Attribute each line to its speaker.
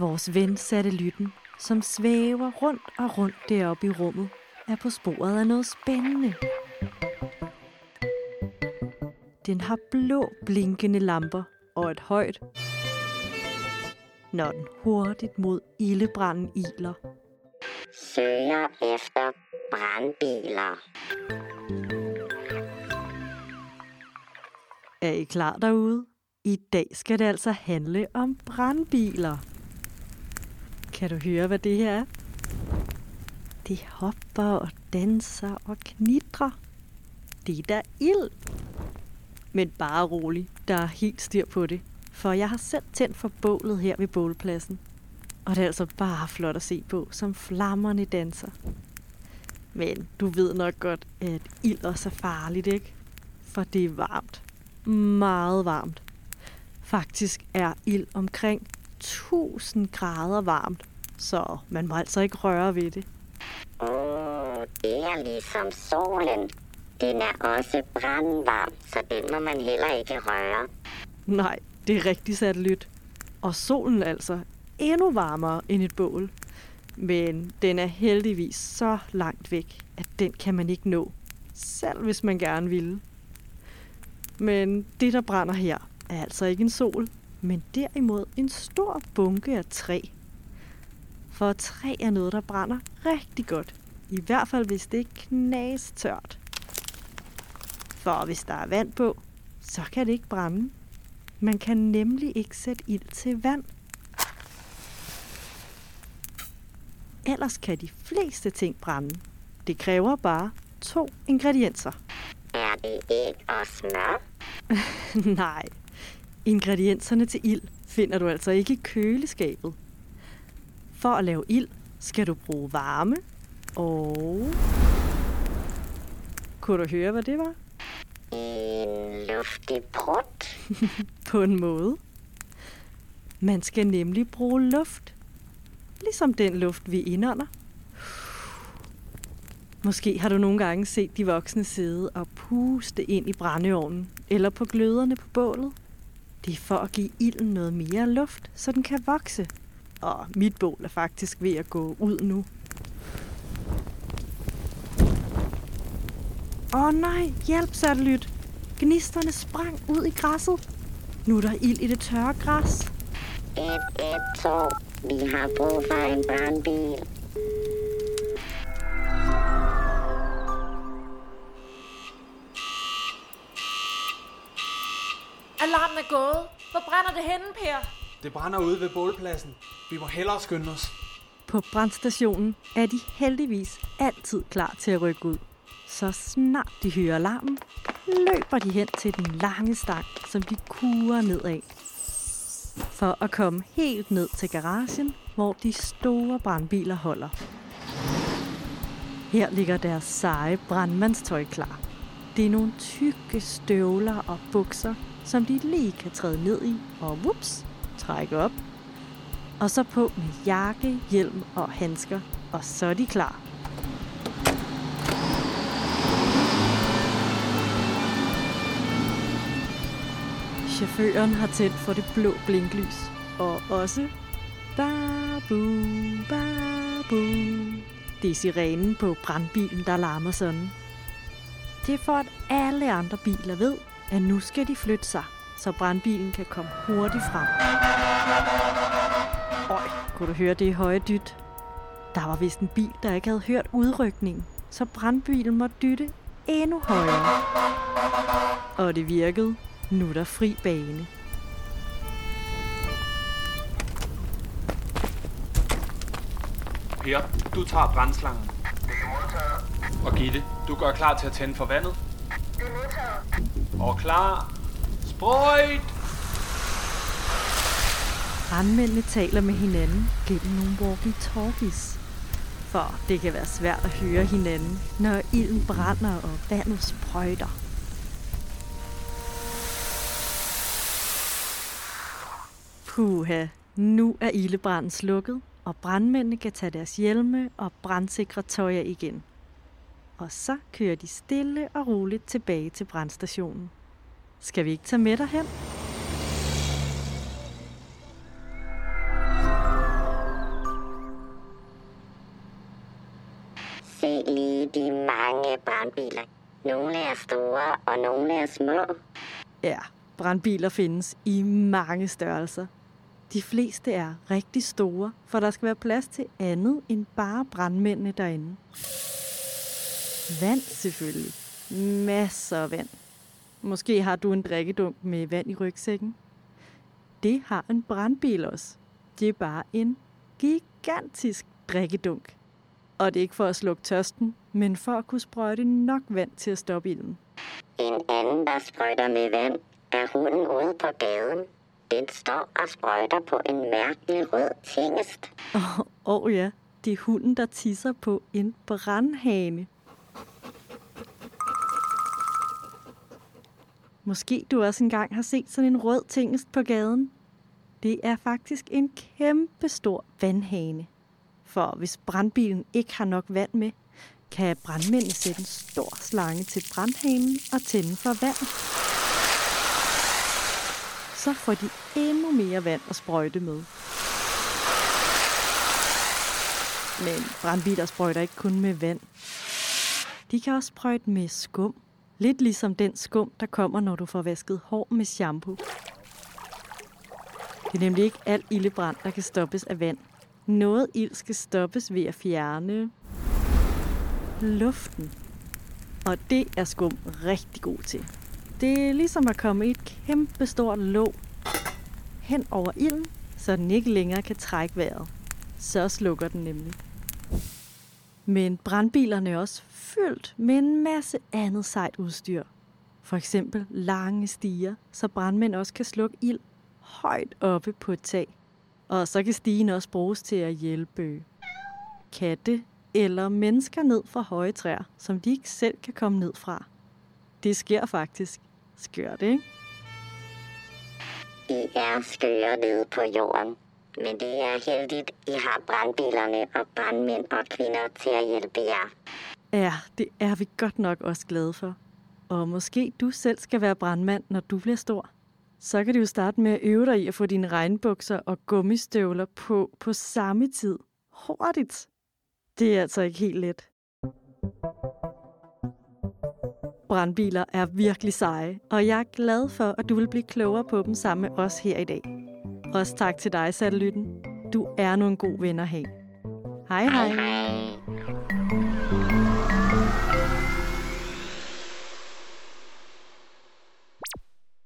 Speaker 1: Vores ven satte lytten, som svæver rundt og rundt deroppe i rummet, er på sporet af noget spændende. Den har blå blinkende lamper og et højt, når den hurtigt mod ildebranden iler.
Speaker 2: Søger efter brandbiler.
Speaker 1: Er I klar derude? I dag skal det altså handle om brandbiler. Kan du høre, hvad det her er? Det hopper og danser og knitrer. Det er da ild. Men bare rolig, der er helt styr på det. For jeg har selv tændt for bålet her ved bålpladsen. Og det er altså bare flot at se på, som flammerne danser. Men du ved nok godt, at ild også er farligt, ikke? For det er varmt. Meget varmt. Faktisk er ild omkring 1000 grader varmt, så man må altså ikke røre ved det.
Speaker 2: Åh, oh, det er ligesom solen. Den er også brandvarm, så den må man heller ikke røre.
Speaker 1: Nej, det er rigtig satellit. Og solen altså endnu varmere end et bål. Men den er heldigvis så langt væk, at den kan man ikke nå. Selv hvis man gerne ville. Men det, der brænder her, er altså ikke en sol, men derimod en stor bunke af træ. For træ er noget, der brænder rigtig godt. I hvert fald, hvis det er knastørt. For hvis der er vand på, så kan det ikke brænde. Man kan nemlig ikke sætte ild til vand. Ellers kan de fleste ting brænde. Det kræver bare to ingredienser.
Speaker 2: Er det æg og smør?
Speaker 1: Nej, ingredienserne til ild finder du altså ikke i køleskabet. For at lave ild skal du bruge varme og... Kunne du høre, hvad det var?
Speaker 2: En luftig prut?
Speaker 1: På en måde. Man skal nemlig bruge luft. Ligesom den luft, vi indånder. Måske har du nogle gange set de voksne sidde og puste ind i brændeovnen eller på gløderne på bålet. Det er for at give ilden noget mere luft, så den kan vokse. Og mit bål er faktisk ved at gå ud nu. Åh oh, nej, hjælp satellit. Gnisterne sprang ud i græsset. Nu er der ild i det tørre græs.
Speaker 2: 112. Vi har brug for en brandbil.
Speaker 3: Alarmen er gået. Hvor brænder det henne, Per?
Speaker 4: Det brænder ude ved bålpladsen. Vi må hellere skynde os.
Speaker 1: På brandstationen er de heldigvis altid klar til at rykke ud. Så snart de hører alarmen, løber de hen til den lange stang, som de kurer nedad. For at komme helt ned til garagen, hvor de store brandbiler holder. Her ligger deres seje brandmandstøj klar. Det er nogle tykke støvler og bukser, som de lige kan træde ned i og whoops, trække op. Og så på med jakke, hjelm og handsker, og så er de klar. Chaufføren har tændt for det blå blinklys, og også babu, babu. Det er sirenen på brandbilen, der larmer sådan. Det er for, at alle andre biler ved, at nu skal de flytte sig, så brandbilen kan komme hurtigt frem. Øj, kunne du høre det høje dyt? Der var vist en bil, der ikke havde hørt udrykningen, så brandbilen måtte dytte endnu højere. Og det virkede. Nu er der fri bane.
Speaker 4: Per, du tager brændslangen. Og Gitte, du gør klar til at tænde for vandet. Og klar. Sprøjt!
Speaker 1: Brandmændene taler med hinanden gennem nogle walkie-talkies. For det kan være svært at høre hinanden, når ilden brænder og vandet sprøjter. Puha, nu er ildebranden slukket, og brandmændene kan tage deres hjelme og brandsikre tøj igen. Og så kører de stille og roligt tilbage til brandstationen. Skal vi ikke tage med derhen?
Speaker 2: De mange brandbiler. Nogle er store, og nogle er små.
Speaker 1: Ja, brandbiler findes i mange størrelser. De fleste er rigtig store, for der skal være plads til andet end bare brandmændene derinde. Vand selvfølgelig. Masser af vand. Måske har du en drikkedunk med vand i rygsækken. Det har en brandbil også. Det er bare en gigantisk drikkedunk. Og det er ikke for at slukke tørsten, men for at kunne sprøjte nok vand til at stoppe ilden.
Speaker 2: En anden, der sprøjter med vand, er hunden ude på gaden. Den står og sprøjter på en mærkelig rød tingest.
Speaker 1: Åh oh, oh ja, det er hunden, der tisser på en brandhane. Måske du også engang har set sådan en rød tingest på gaden. Det er faktisk en kæmpe stor vandhane. For hvis brandbilen ikke har nok vand med, kan brandmændene sætte en stor slange til brandhanen og tænde for vand. Så får de endnu mere vand at sprøjte med. Men brandbiler sprøjter ikke kun med vand. De kan også sprøjte med skum. Lidt ligesom den skum, der kommer, når du får vasket hår med shampoo. Det er nemlig ikke alt ildebrand, der kan stoppes af vand. Noget ild skal stoppes ved at fjerne luften. Og det er skum rigtig god til. Det er ligesom at komme i et kæmpe stort låg hen over ilden, så den ikke længere kan trække vejret. Så slukker den nemlig. Men brandbilerne er også fyldt med en masse andet sejt udstyr. For eksempel lange stiger, så brandmænd også kan slukke ild højt oppe på et tag. Og så kan stigen også bruges til at hjælpe katte eller mennesker ned fra høje træer, som de ikke selv kan komme ned fra. Det sker faktisk. Skørt, ikke?
Speaker 2: I er skøre nede på jorden. Men det er heldigt, I har brandbilerne og brandmænd og kvinder til at hjælpe jer.
Speaker 1: Ja, det er vi godt nok også glade for. Og måske du selv skal være brandmand, når du bliver stor. Så kan du jo starte med at øve dig i at få dine regnbukser og gummistøvler på på samme tid. Hurtigt. Det er altså ikke helt let. Brandbiler er virkelig seje, og jeg er glad for, at du vil blive klogere på dem sammen med os her i dag. Også tak til dig, Satellytten. Du er nu en god ven at have. Hej hej.
Speaker 2: Hej.